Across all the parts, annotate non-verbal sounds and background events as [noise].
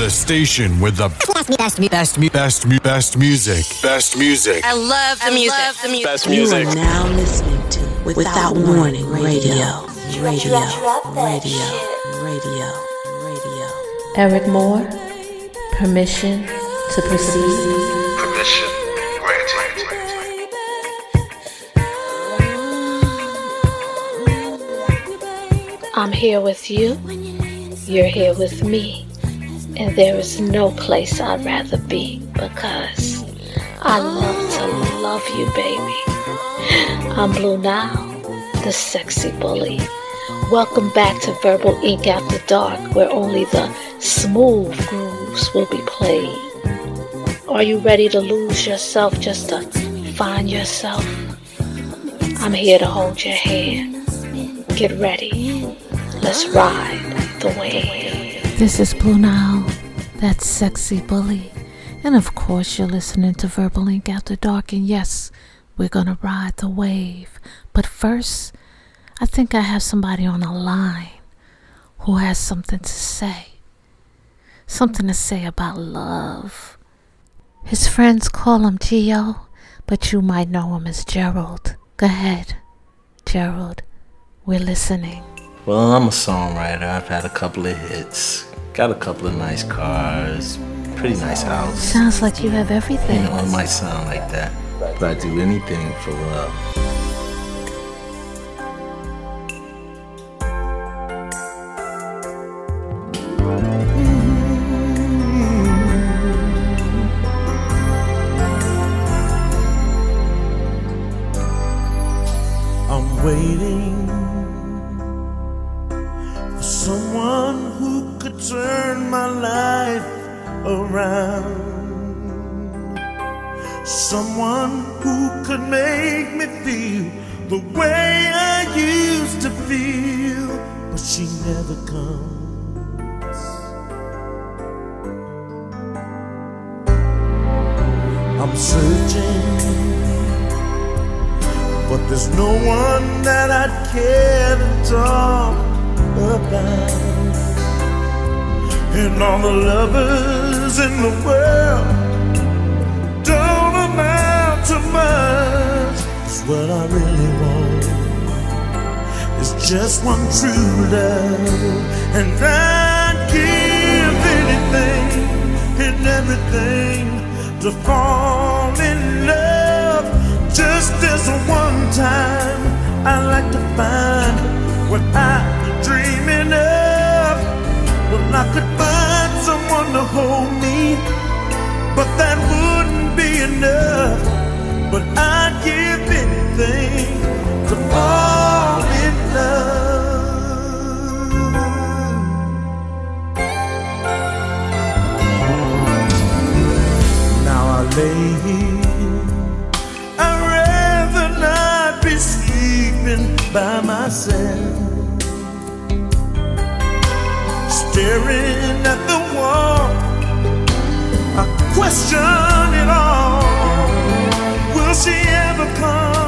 The station with the best, best, best, best, best, best music. Best music. I love the music. Love the music. Best You music. are now listening to Without, Warning Radio. Radio. Radio. Radio. Radio. Eryk Moore, permission to proceed. Permission granted. I'm here with you, you're here with me, and there is no place I'd rather be because I love to love you, baby. I'm Blue Nile, the sexy bully. Welcome back to Verbal Ink After Dark, where only the smooth grooves will be played. Are you ready to lose yourself just to find yourself? I'm here to hold your hand. Get ready. Let's ride the wave. This is Blue Nile, that sexy bully. And of course, you're listening to Verbal Ink After Dark. And yes, we're gonna ride the wave. But first, I think I have somebody on the line who has something to say. Something to say about love. His friends call him Gio, but you might know him as Gerald. Go ahead, Gerald. We're listening. Well, I'm a songwriter. I've had a couple of hits, got a couple of nice cars, pretty nice house. Sounds like you have everything. You know, it might sound like that, but I'd do anything for love. I'm waiting for someone who could turn my life around. Someone who could make me feel the way I used to feel, but she never comes. I'm searching but there's no one that I'd care to talk about. And all the lovers in the world don't amount to much. 'Cause what I really want is just one true love. And I'd give anything and everything to fall in love. Just as a one time, I like to find what of. Well, I could find someone to hold me, but that wouldn't be enough. But I'd give anything to fall in love. Now I lay here. I'd rather not be sleeping by myself. Staring at the wall, I question it all. Will she ever come?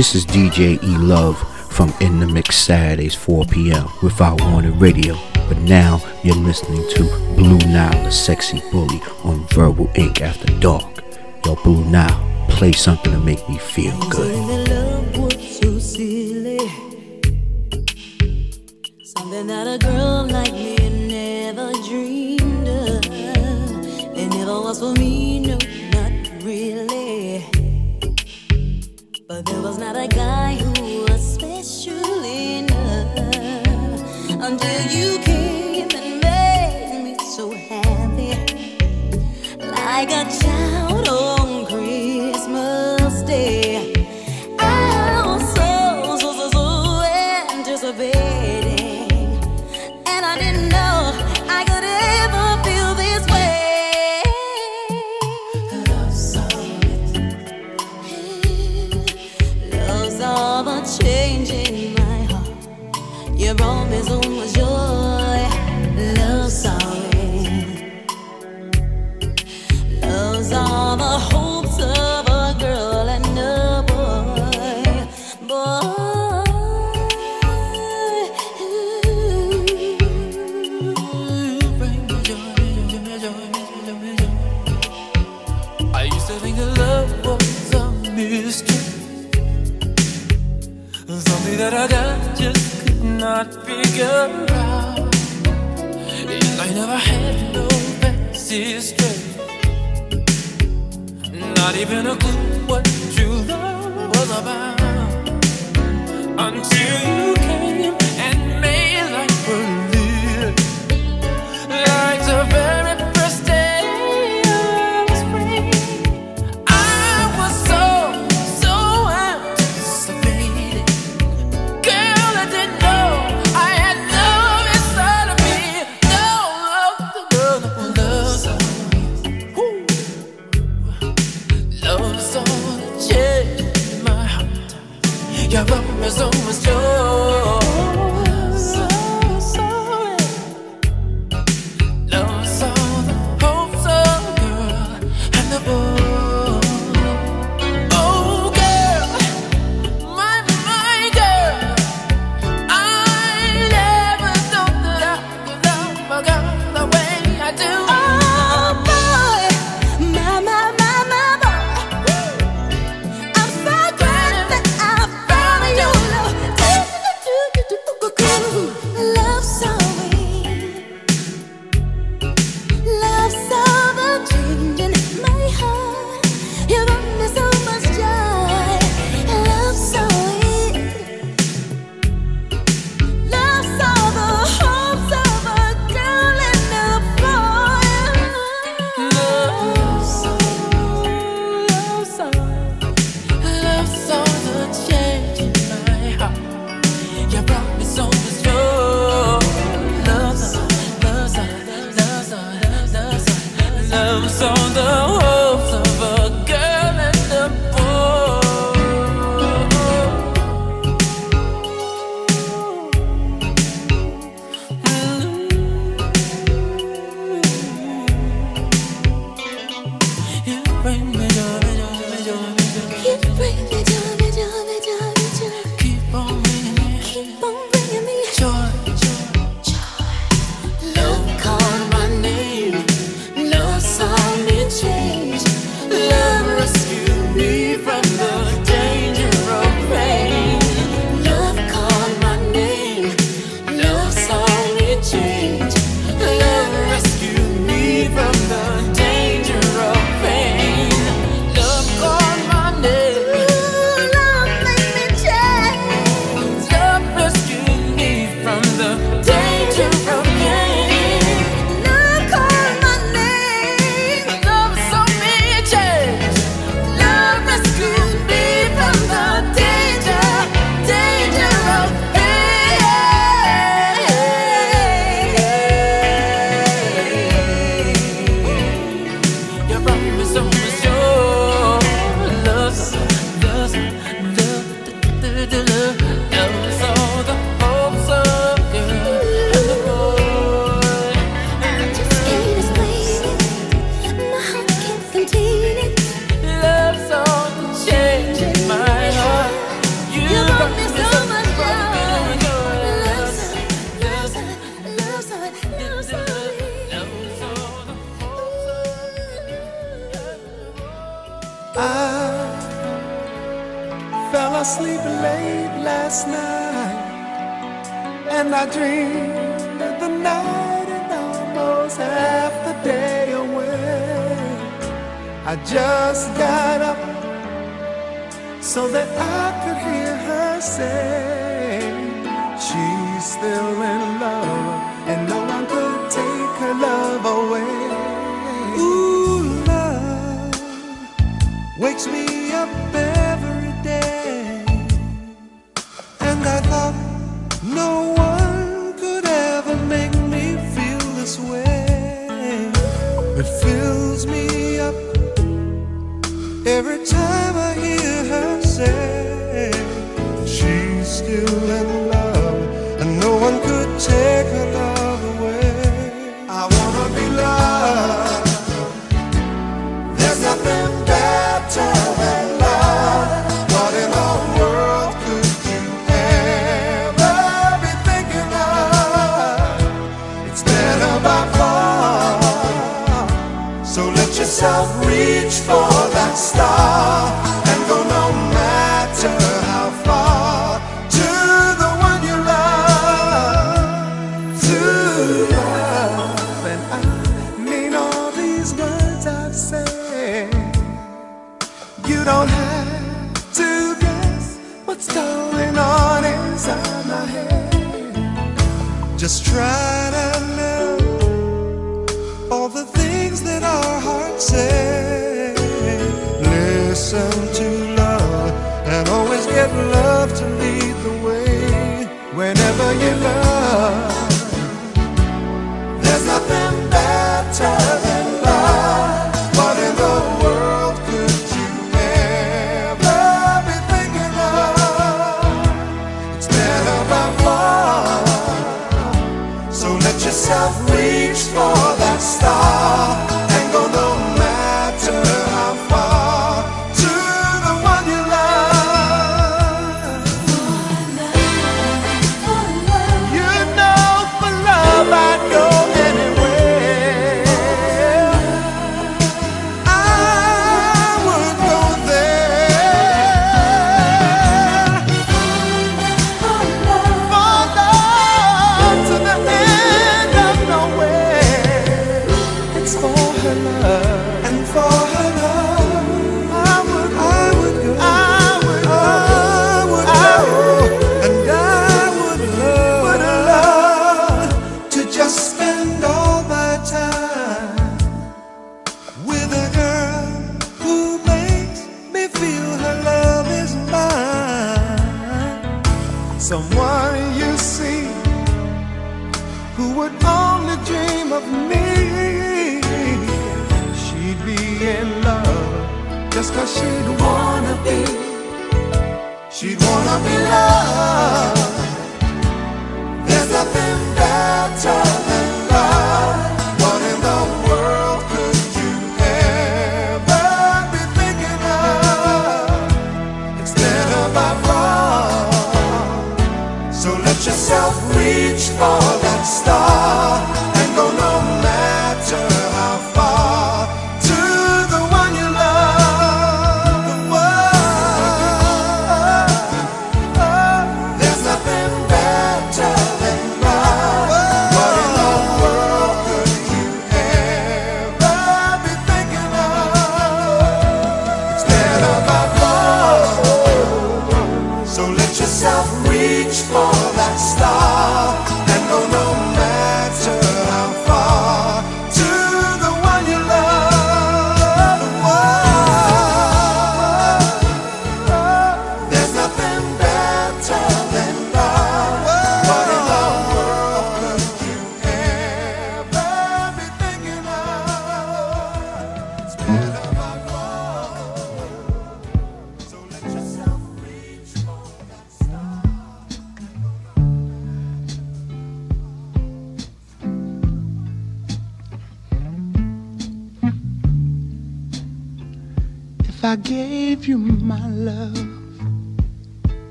This is DJ E Love from In the Mix Saturdays 4 p.m. with without warning radio. But now you're listening to Blue Nile, the sexy bully on Verbal Ink after dark. Yo, Blue Nile, play something to make me feel good. No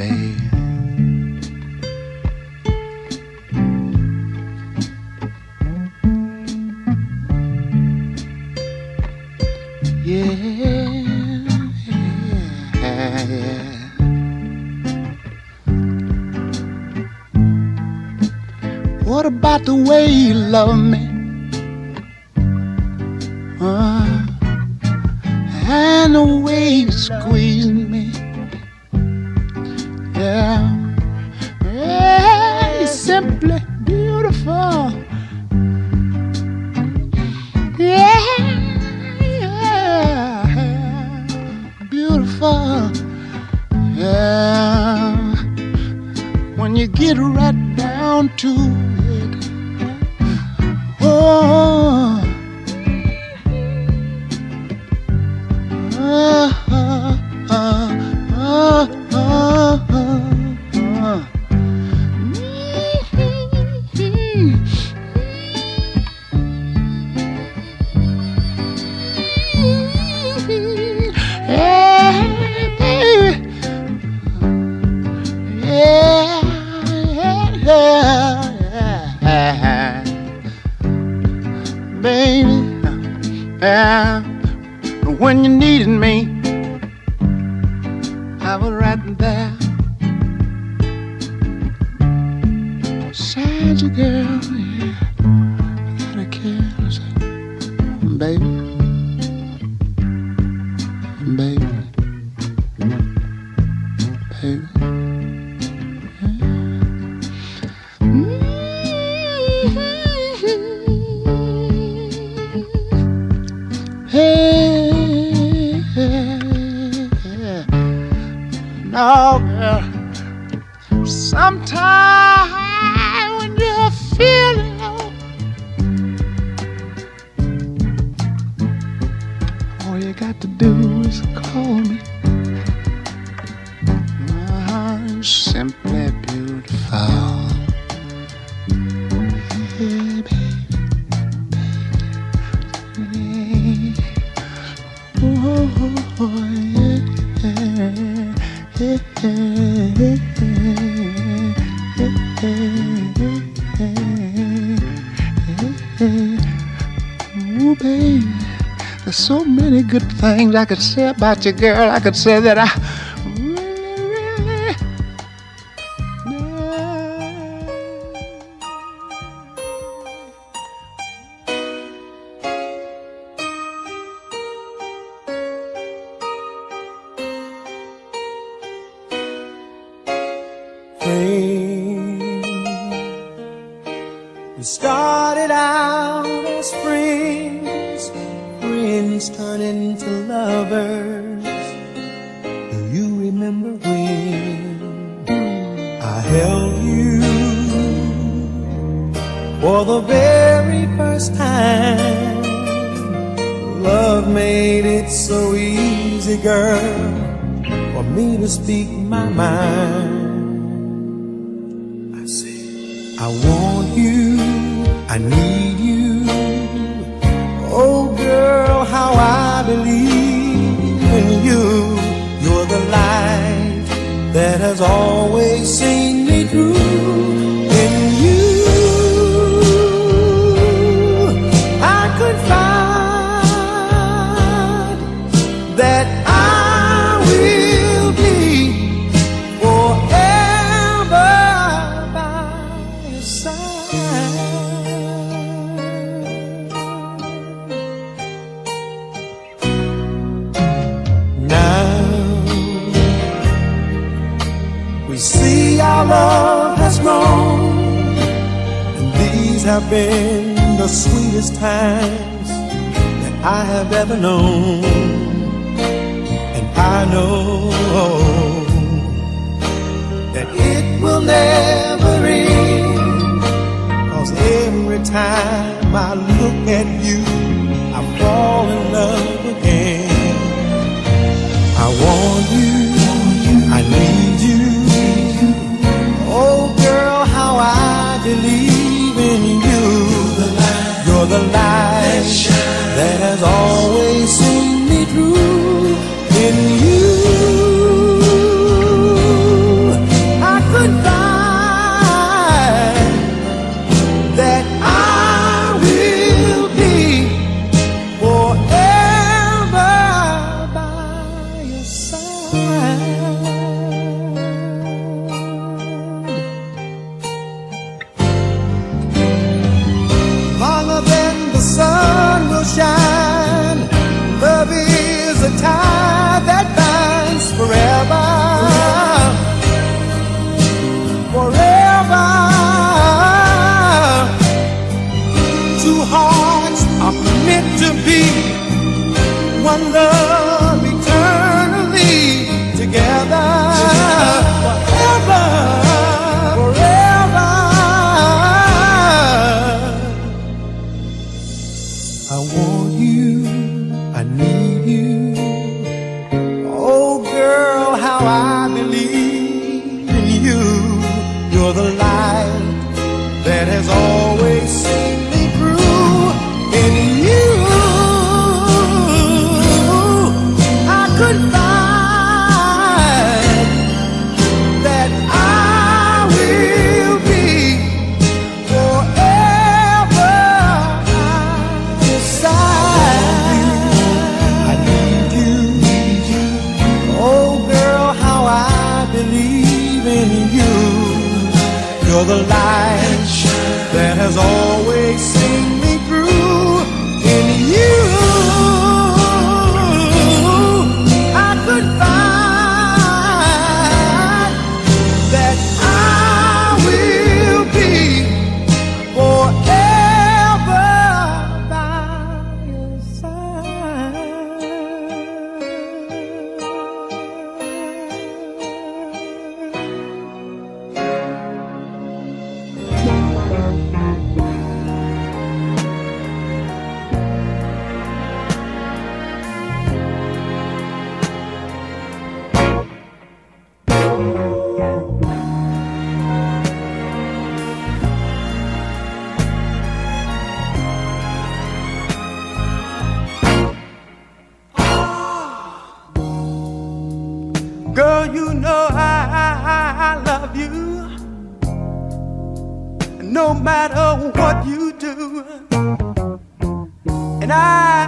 me. Yeah, yeah. What about the way you love me? things I could say about you, girl. I could say that I always seem Girl, you know I, I, I love you. No matter what you do. And I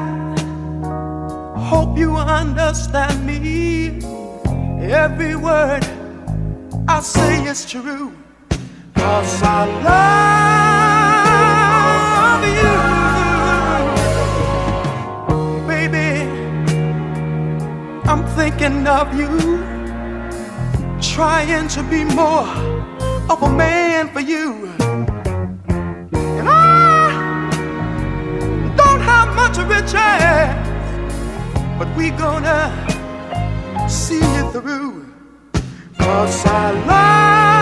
hope you understand me. Every word I say is true. Cause I love you. Baby, I'm thinking of you trying to be more of a man for you. And I don't have much riches, but we gonna see you through. Cause I love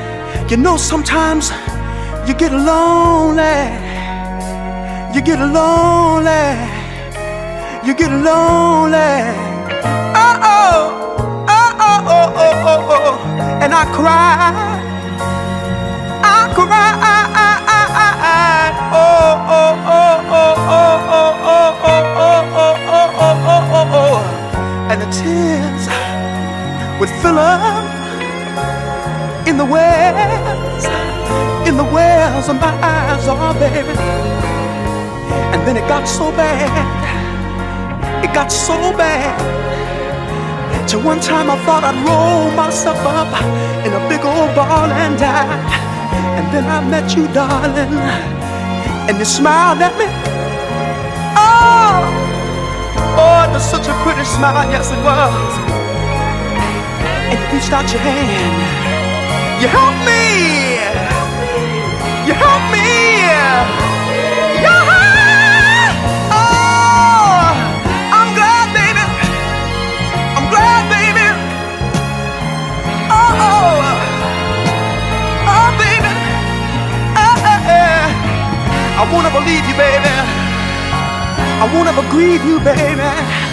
you know, sometimes you get lonely. You get lonely. You get lonely. Oh, oh, oh, oh, oh, oh, oh, oh. And I cry. I cry. Oh, oh, oh, oh, oh, oh, oh, oh, oh, oh, oh, oh, oh, oh. And the tears would fill up in the wells, in the wells of my eyes, oh baby. And then it got so bad, it got so bad. Till one time I thought I'd roll myself up in a big old ball and die. And then I met you, darling, and you smiled at me. Oh, oh, it was such a pretty smile, yes it was. And you reached out your hand. You help me. You help me. Yeah. Oh, I'm glad, baby. I'm glad, baby. Oh, oh, oh, baby. Eh, eh. I won't ever leave you, baby. I won't ever grieve you, baby.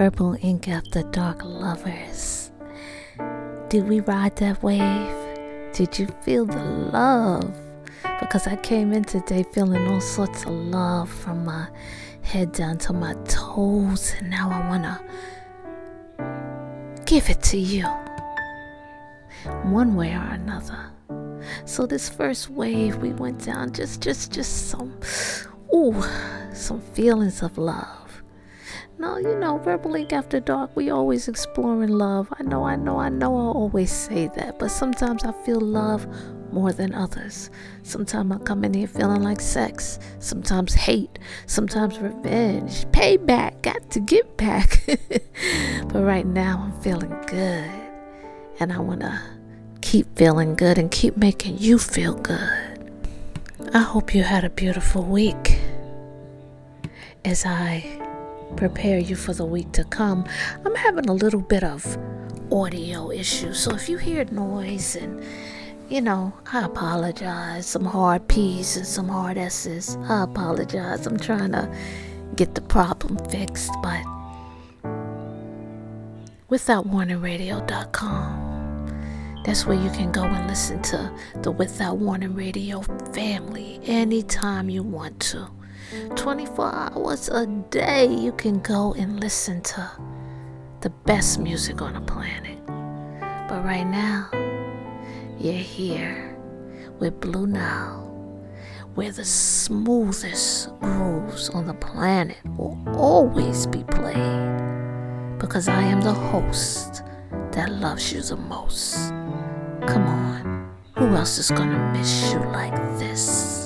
Welcome Ink After Dark lovers. Did we ride that wave? Did you feel the love? Because I came in today feeling all sorts of love from my head down to my toes, and now I want to give it to you one way or another. So this first wave we went down just just just some ooh some feelings of love. Now, you know, Verbal Ink After Dark, we always exploring love. I know, I know, I know I always say that, but sometimes I feel love more than others. Sometimes I come in here feeling like sex, sometimes hate, sometimes revenge, payback, got to get back. [laughs] but right now I'm feeling good, and I want to keep feeling good and keep making you feel good. I hope you had a beautiful week. As I prepare you for the week to come, I'm having a little bit of audio issues. So if you hear noise and you know, I apologize. Some hard P's and some hard S's. I apologize. I'm trying to get the problem fixed, but withoutwarningradio.com. That's where you can go and listen to the Without Warning Radio family anytime you want to. 24 hours a day, you can go and listen to the best music on the planet. But right now, you're here with Blue Nile, where the smoothest grooves on the planet will always be played. Because I am the host that loves you the most. Come on, who else is gonna miss you like this?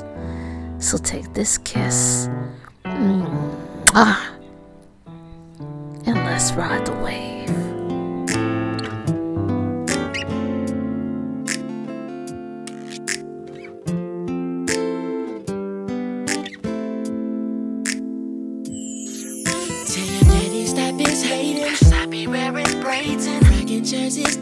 So take this kiss. Mm. Ah. And let's ride the wave. Tell your daddy stop his hating. Cause I be wearing braids and rocking jerseys.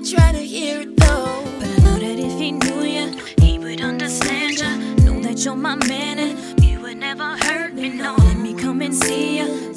not trying to hear it though. But I know that if he knew ya, he would understand ya. Know that you're my man and you would never hurt me. No, let me come and see ya.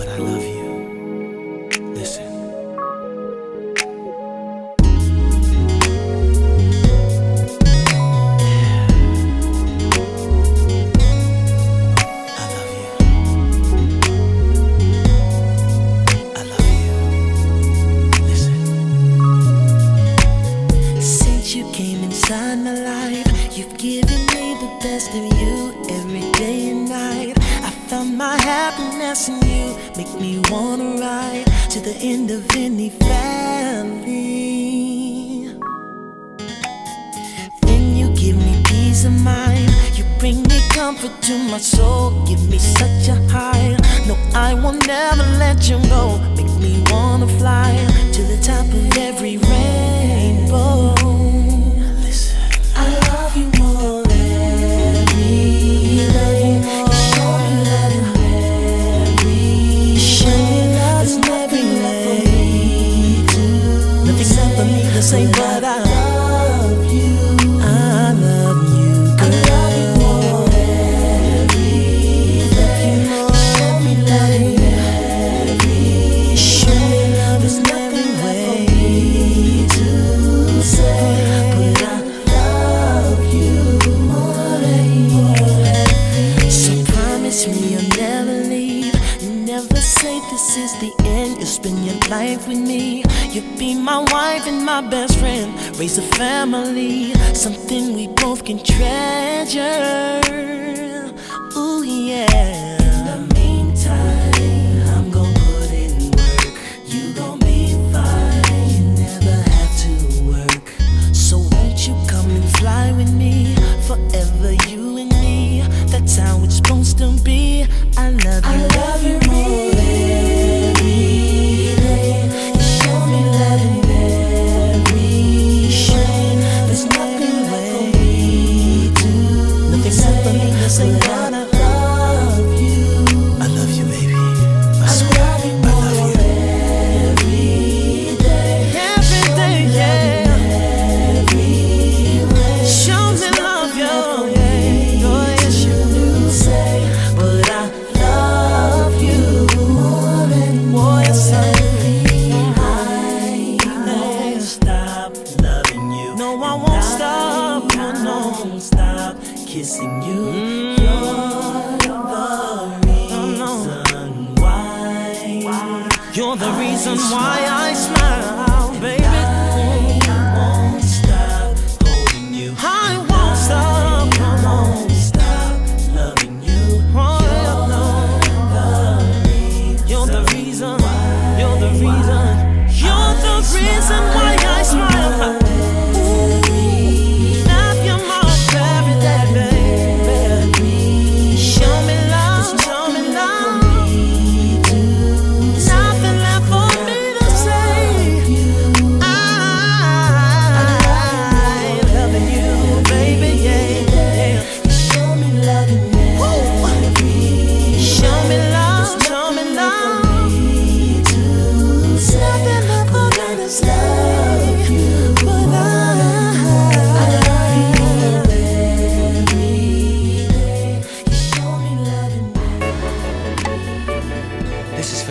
but I love you.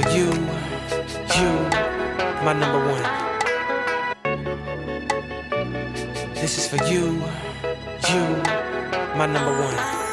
for you, you, my number one. This is for you, you, my number one.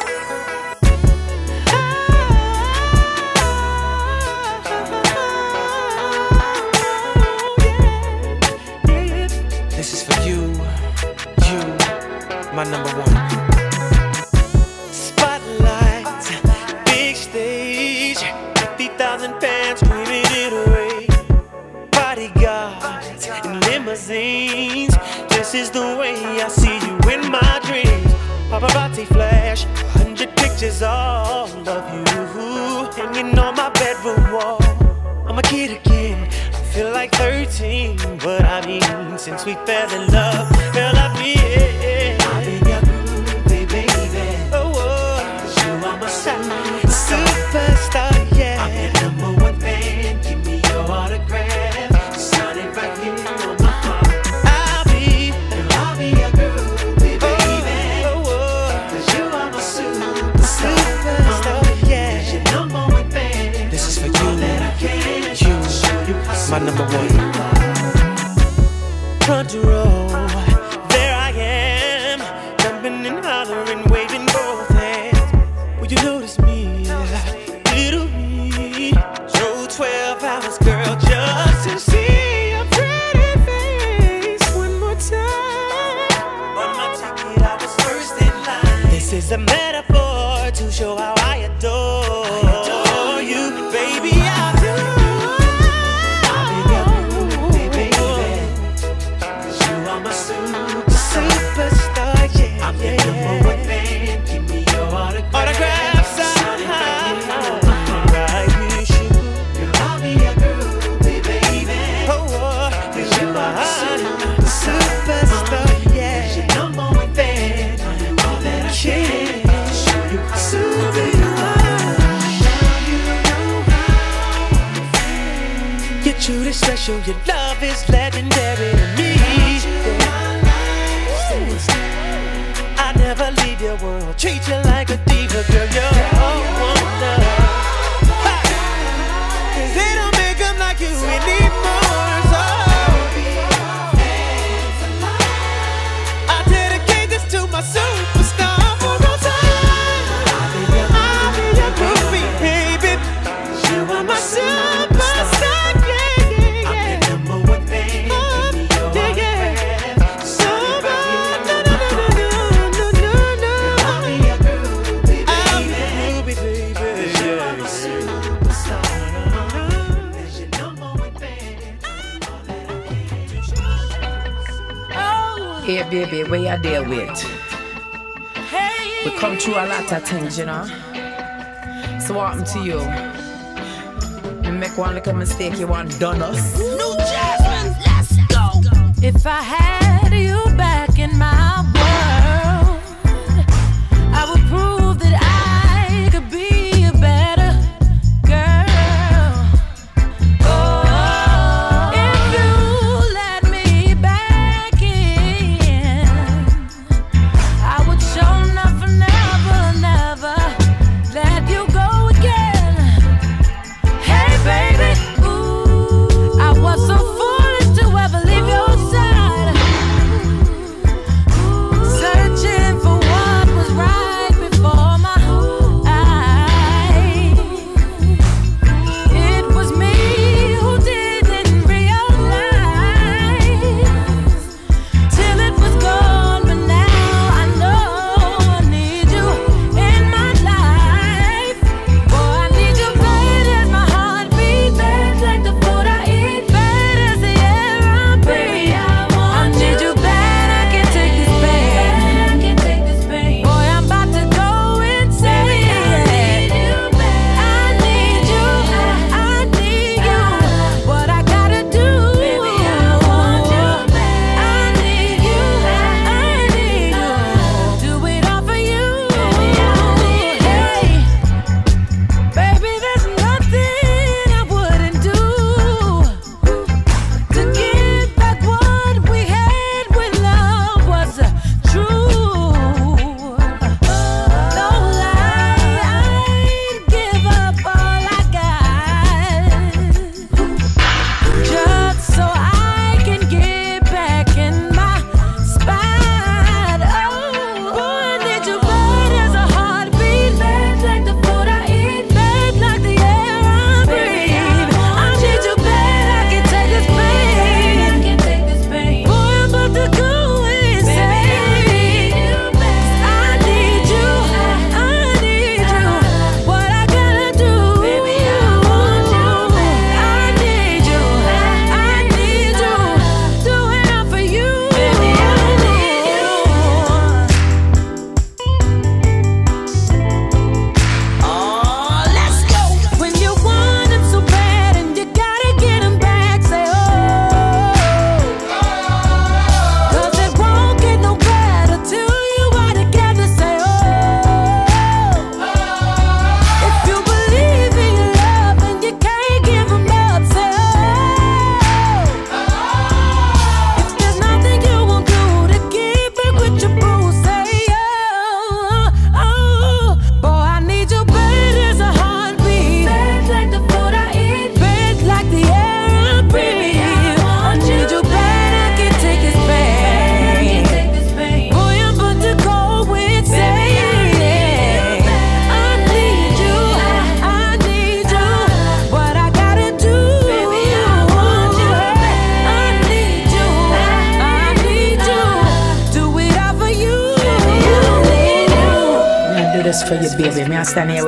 Baby.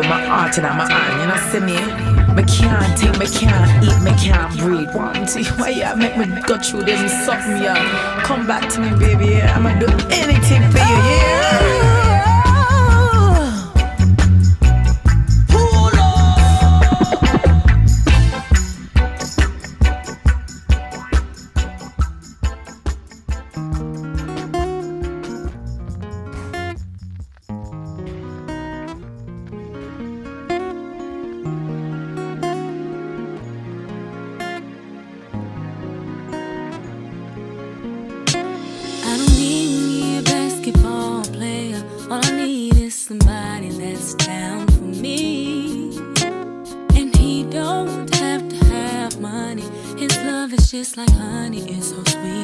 Just like honey, it's so sweet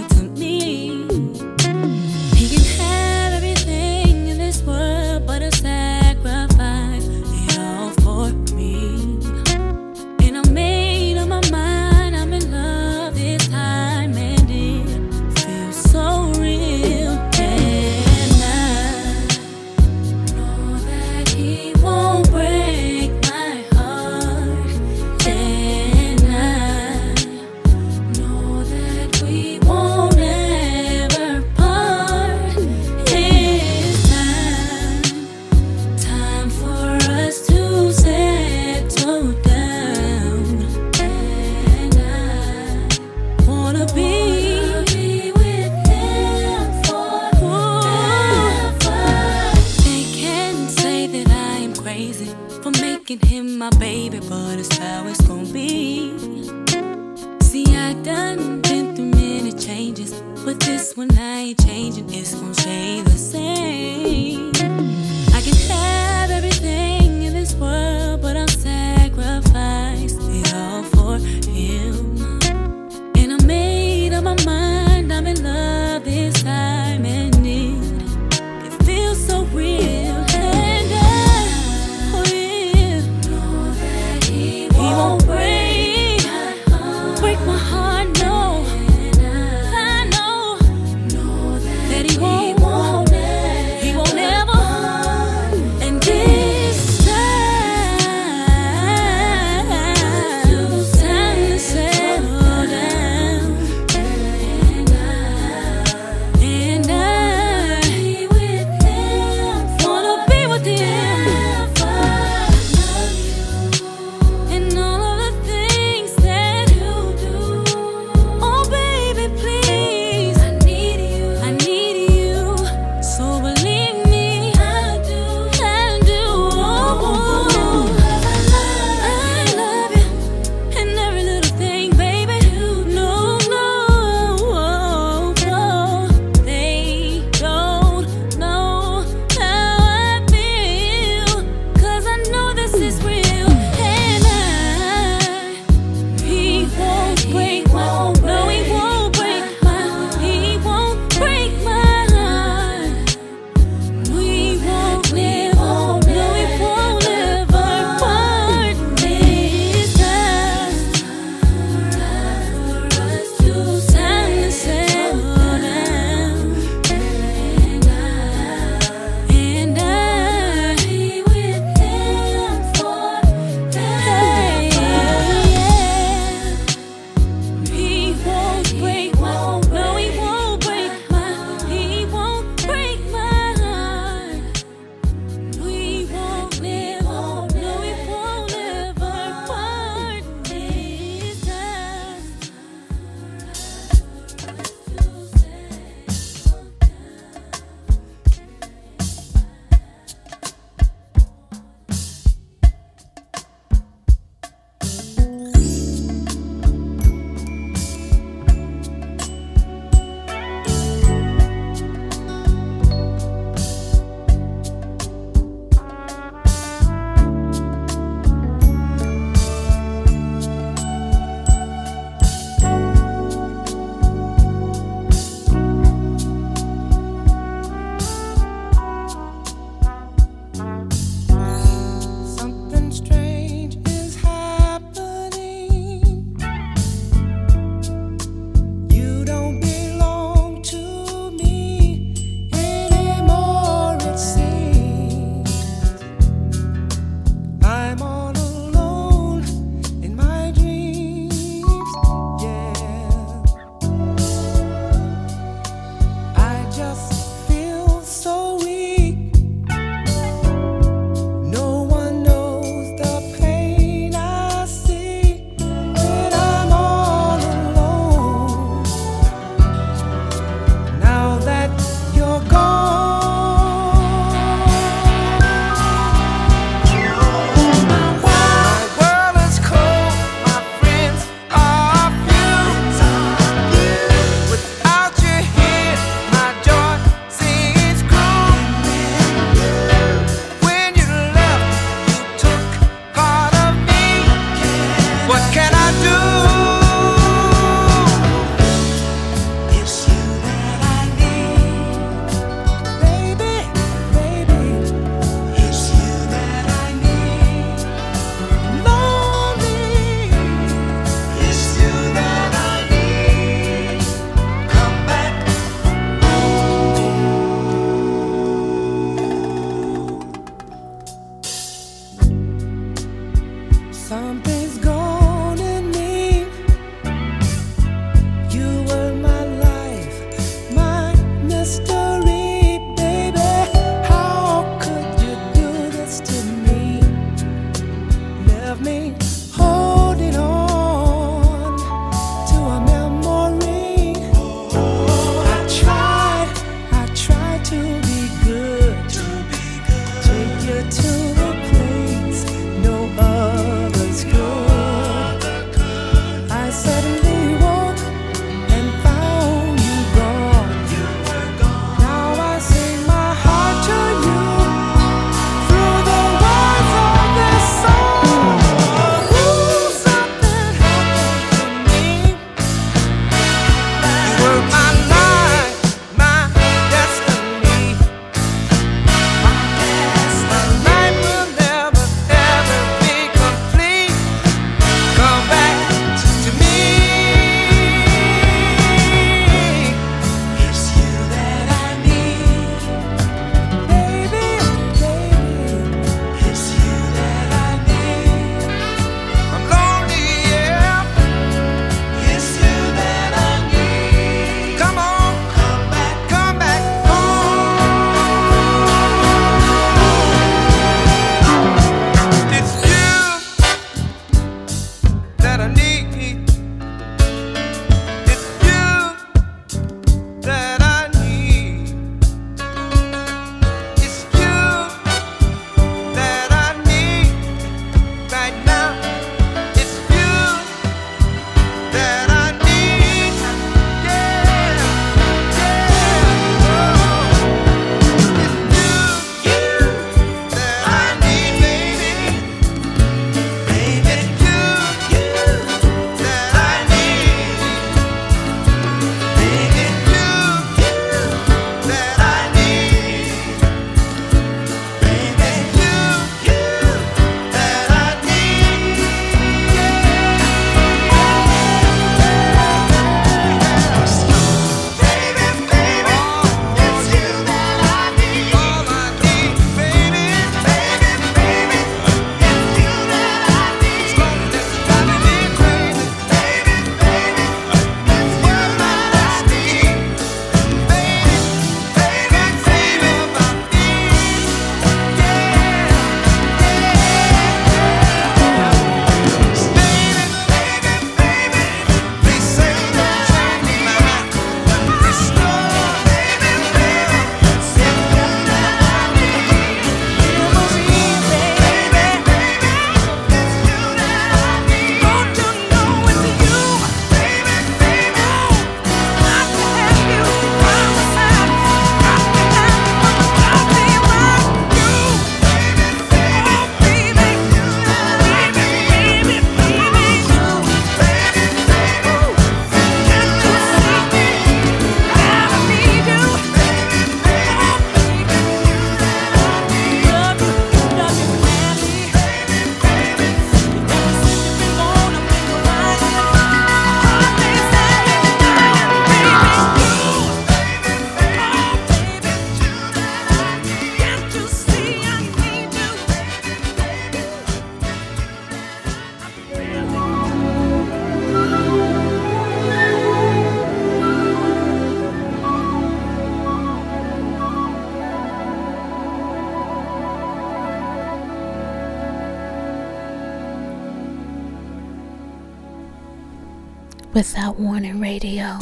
Radio.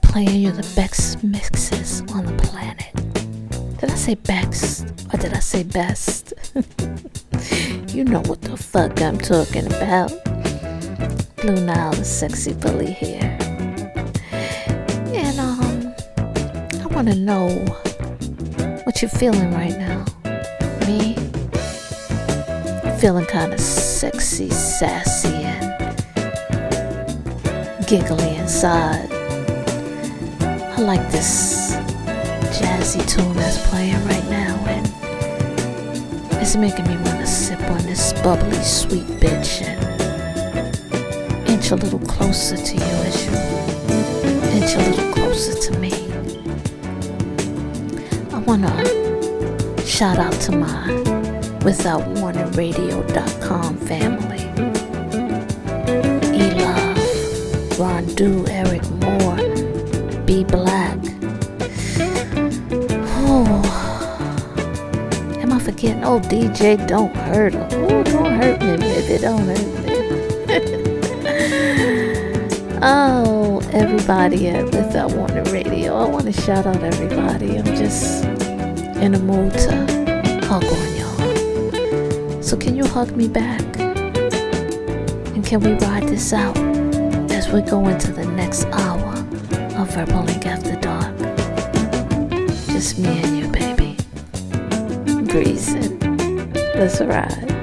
Playing you the best mixes on the planet. Did I say best or did I say best? [laughs] you know what the fuck I'm talking about. Blue Nile, the sexy bully here. And um, I want to know what you're feeling right now. Me? Feeling kind of sexy, sassy, giggly inside. I like this jazzy tune that's playing right now, and it's making me want to sip on this bubbly, sweet bitch and inch a little closer to you as you inch a little closer to me. I want to shout out to my withoutwarningradio.com family. DJ, Don't Hurt 'Em. Oh, don't hurt me, baby. Don't hurt me. [laughs] oh, everybody at Without Warning Radio. I want to shout out everybody. I'm just in a mood to hug on y'all. So can you hug me back? And can we ride this out as we go into the next hour of Verbal Ink After Dark? Just me and you, baby. Breezing. Let's ride.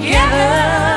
Together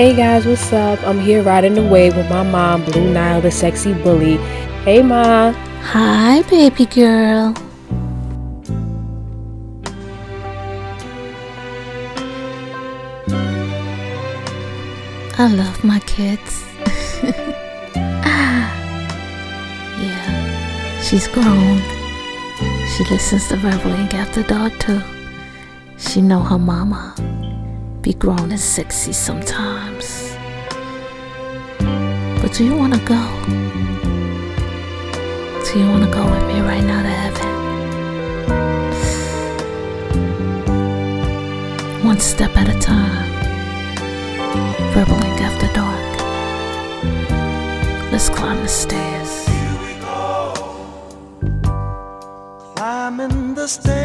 Hey guys, what's up? I'm here riding the wave with my mom, Blue Nile, the sexy bully. Hey, Ma. Hi, baby girl. I love my kids. [laughs] yeah, she's grown. She listens to Verbal Ink After Dark, too. She know her mama be grown and sexy sometimes. But do you want to go? Do you want to go with me right now to heaven? One step at a time. Verbal Ink after dark. Let's climb the stairs. Here we go. Climbing the stairs.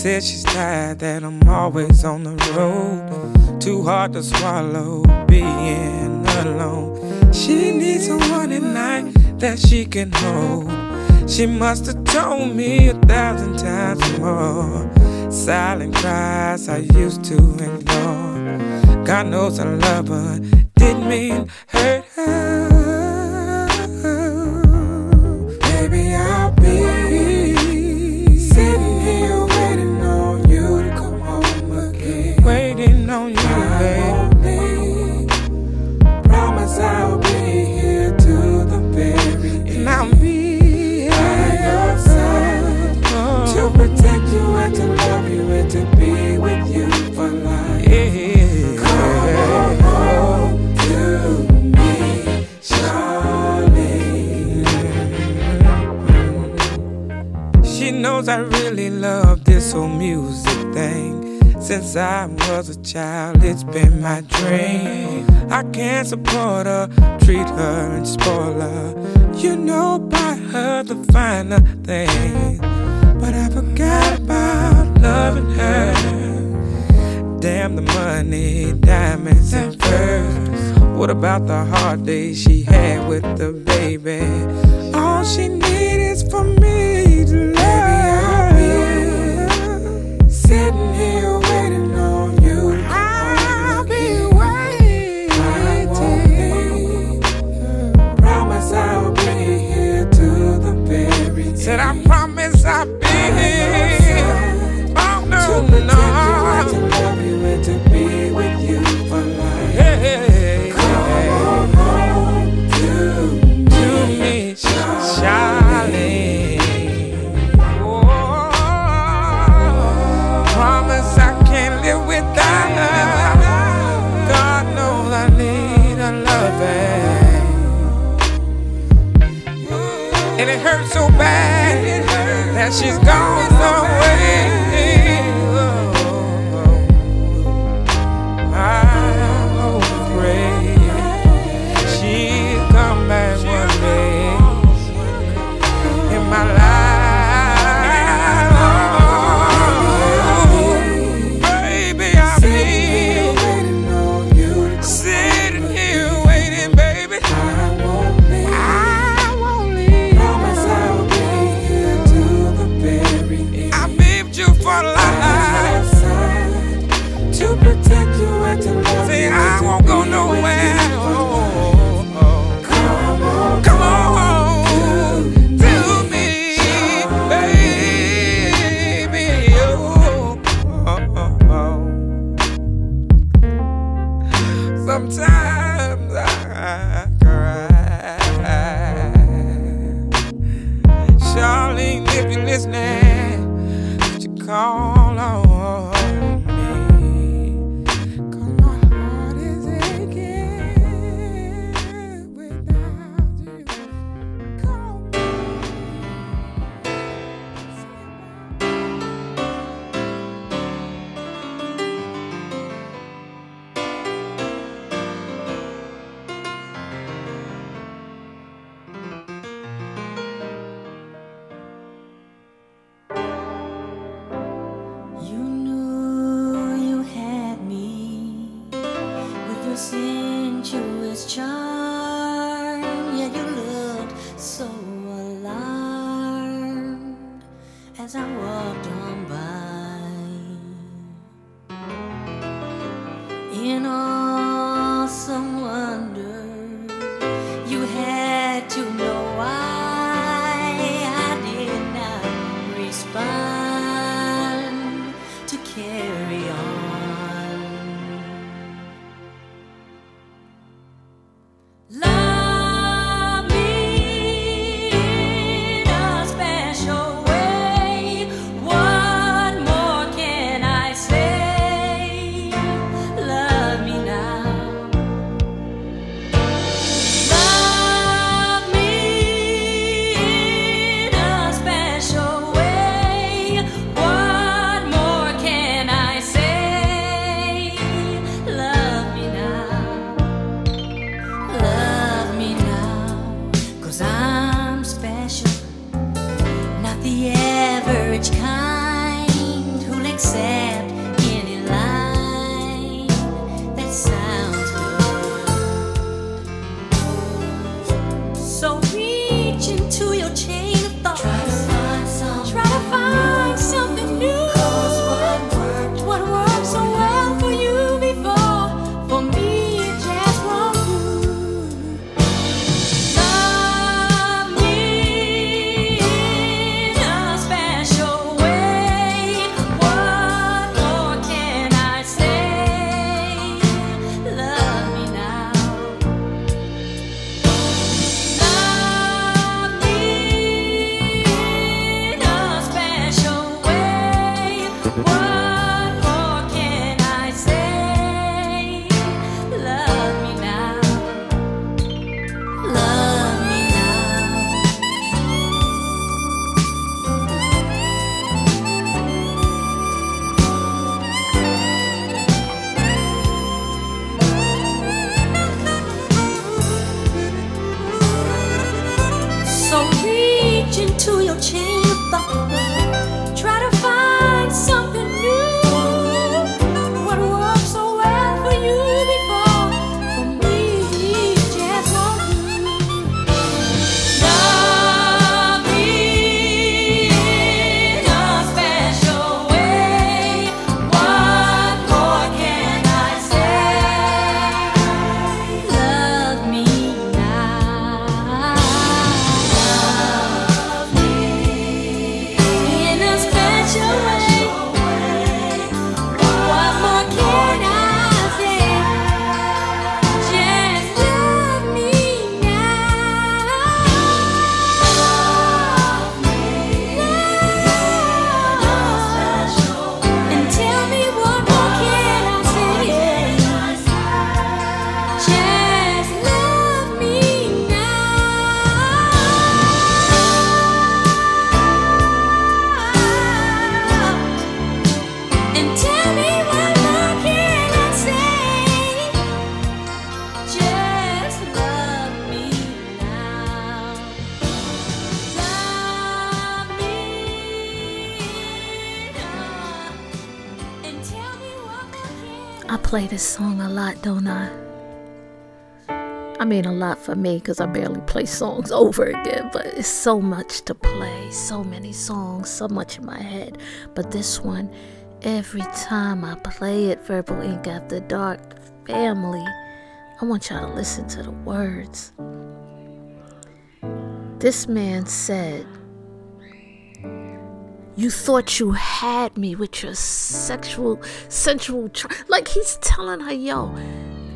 said she's tired that I'm always on the road. Too hard to swallow being alone. She needs someone at night that she can hold. She must have told me a thousand times more. Silent cries I used to ignore. God knows I love her. Didn't mean supporter. I need a loving. And it hurts so bad that she's gone away. This song a lot, don't I? I mean, a lot for me because I barely play songs [laughs] over again, but it's so much to play, so many songs, so much in my head. But this one, every time I play it, Verbal Ink After Dark family, I want y'all to listen to the words. This man said, You thought you had me with your sexual, sensual, tr-. like he's telling her, Yo,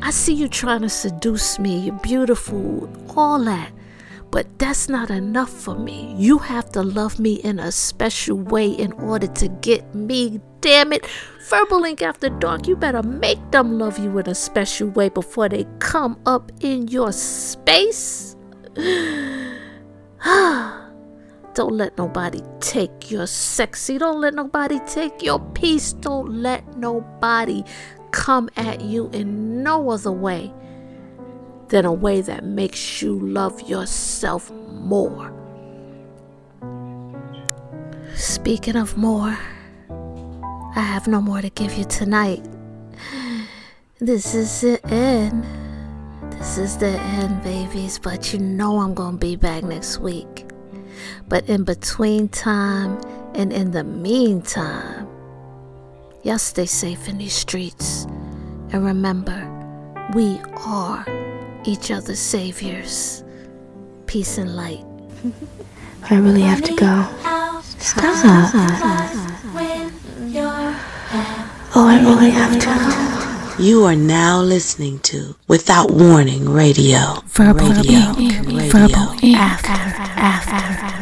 I see you trying to seduce me. You're beautiful, all that. But that's not enough for me. You have to love me in a special way in order to get me. Damn it. Verbal Ink After Dark, you better make them love you in a special way before they come up in your space. Don't let nobody take your sexy. Don't let nobody take your peace. Don't let nobody come at you in no other way than a way that makes you love yourself more. Speaking of more, I have no more to give you tonight. This is the end. This is the end, babies, but you know I'm to be back next week. But in between time and in the meantime, Y'all stay safe in these streets. And remember, we are each other's saviors. Peace and light. [laughs] I really have to go. Stop. Oh, I really have to. You are now listening to Without Warning Radio. Verbal radio, ink, radio. verbal ink, after, after.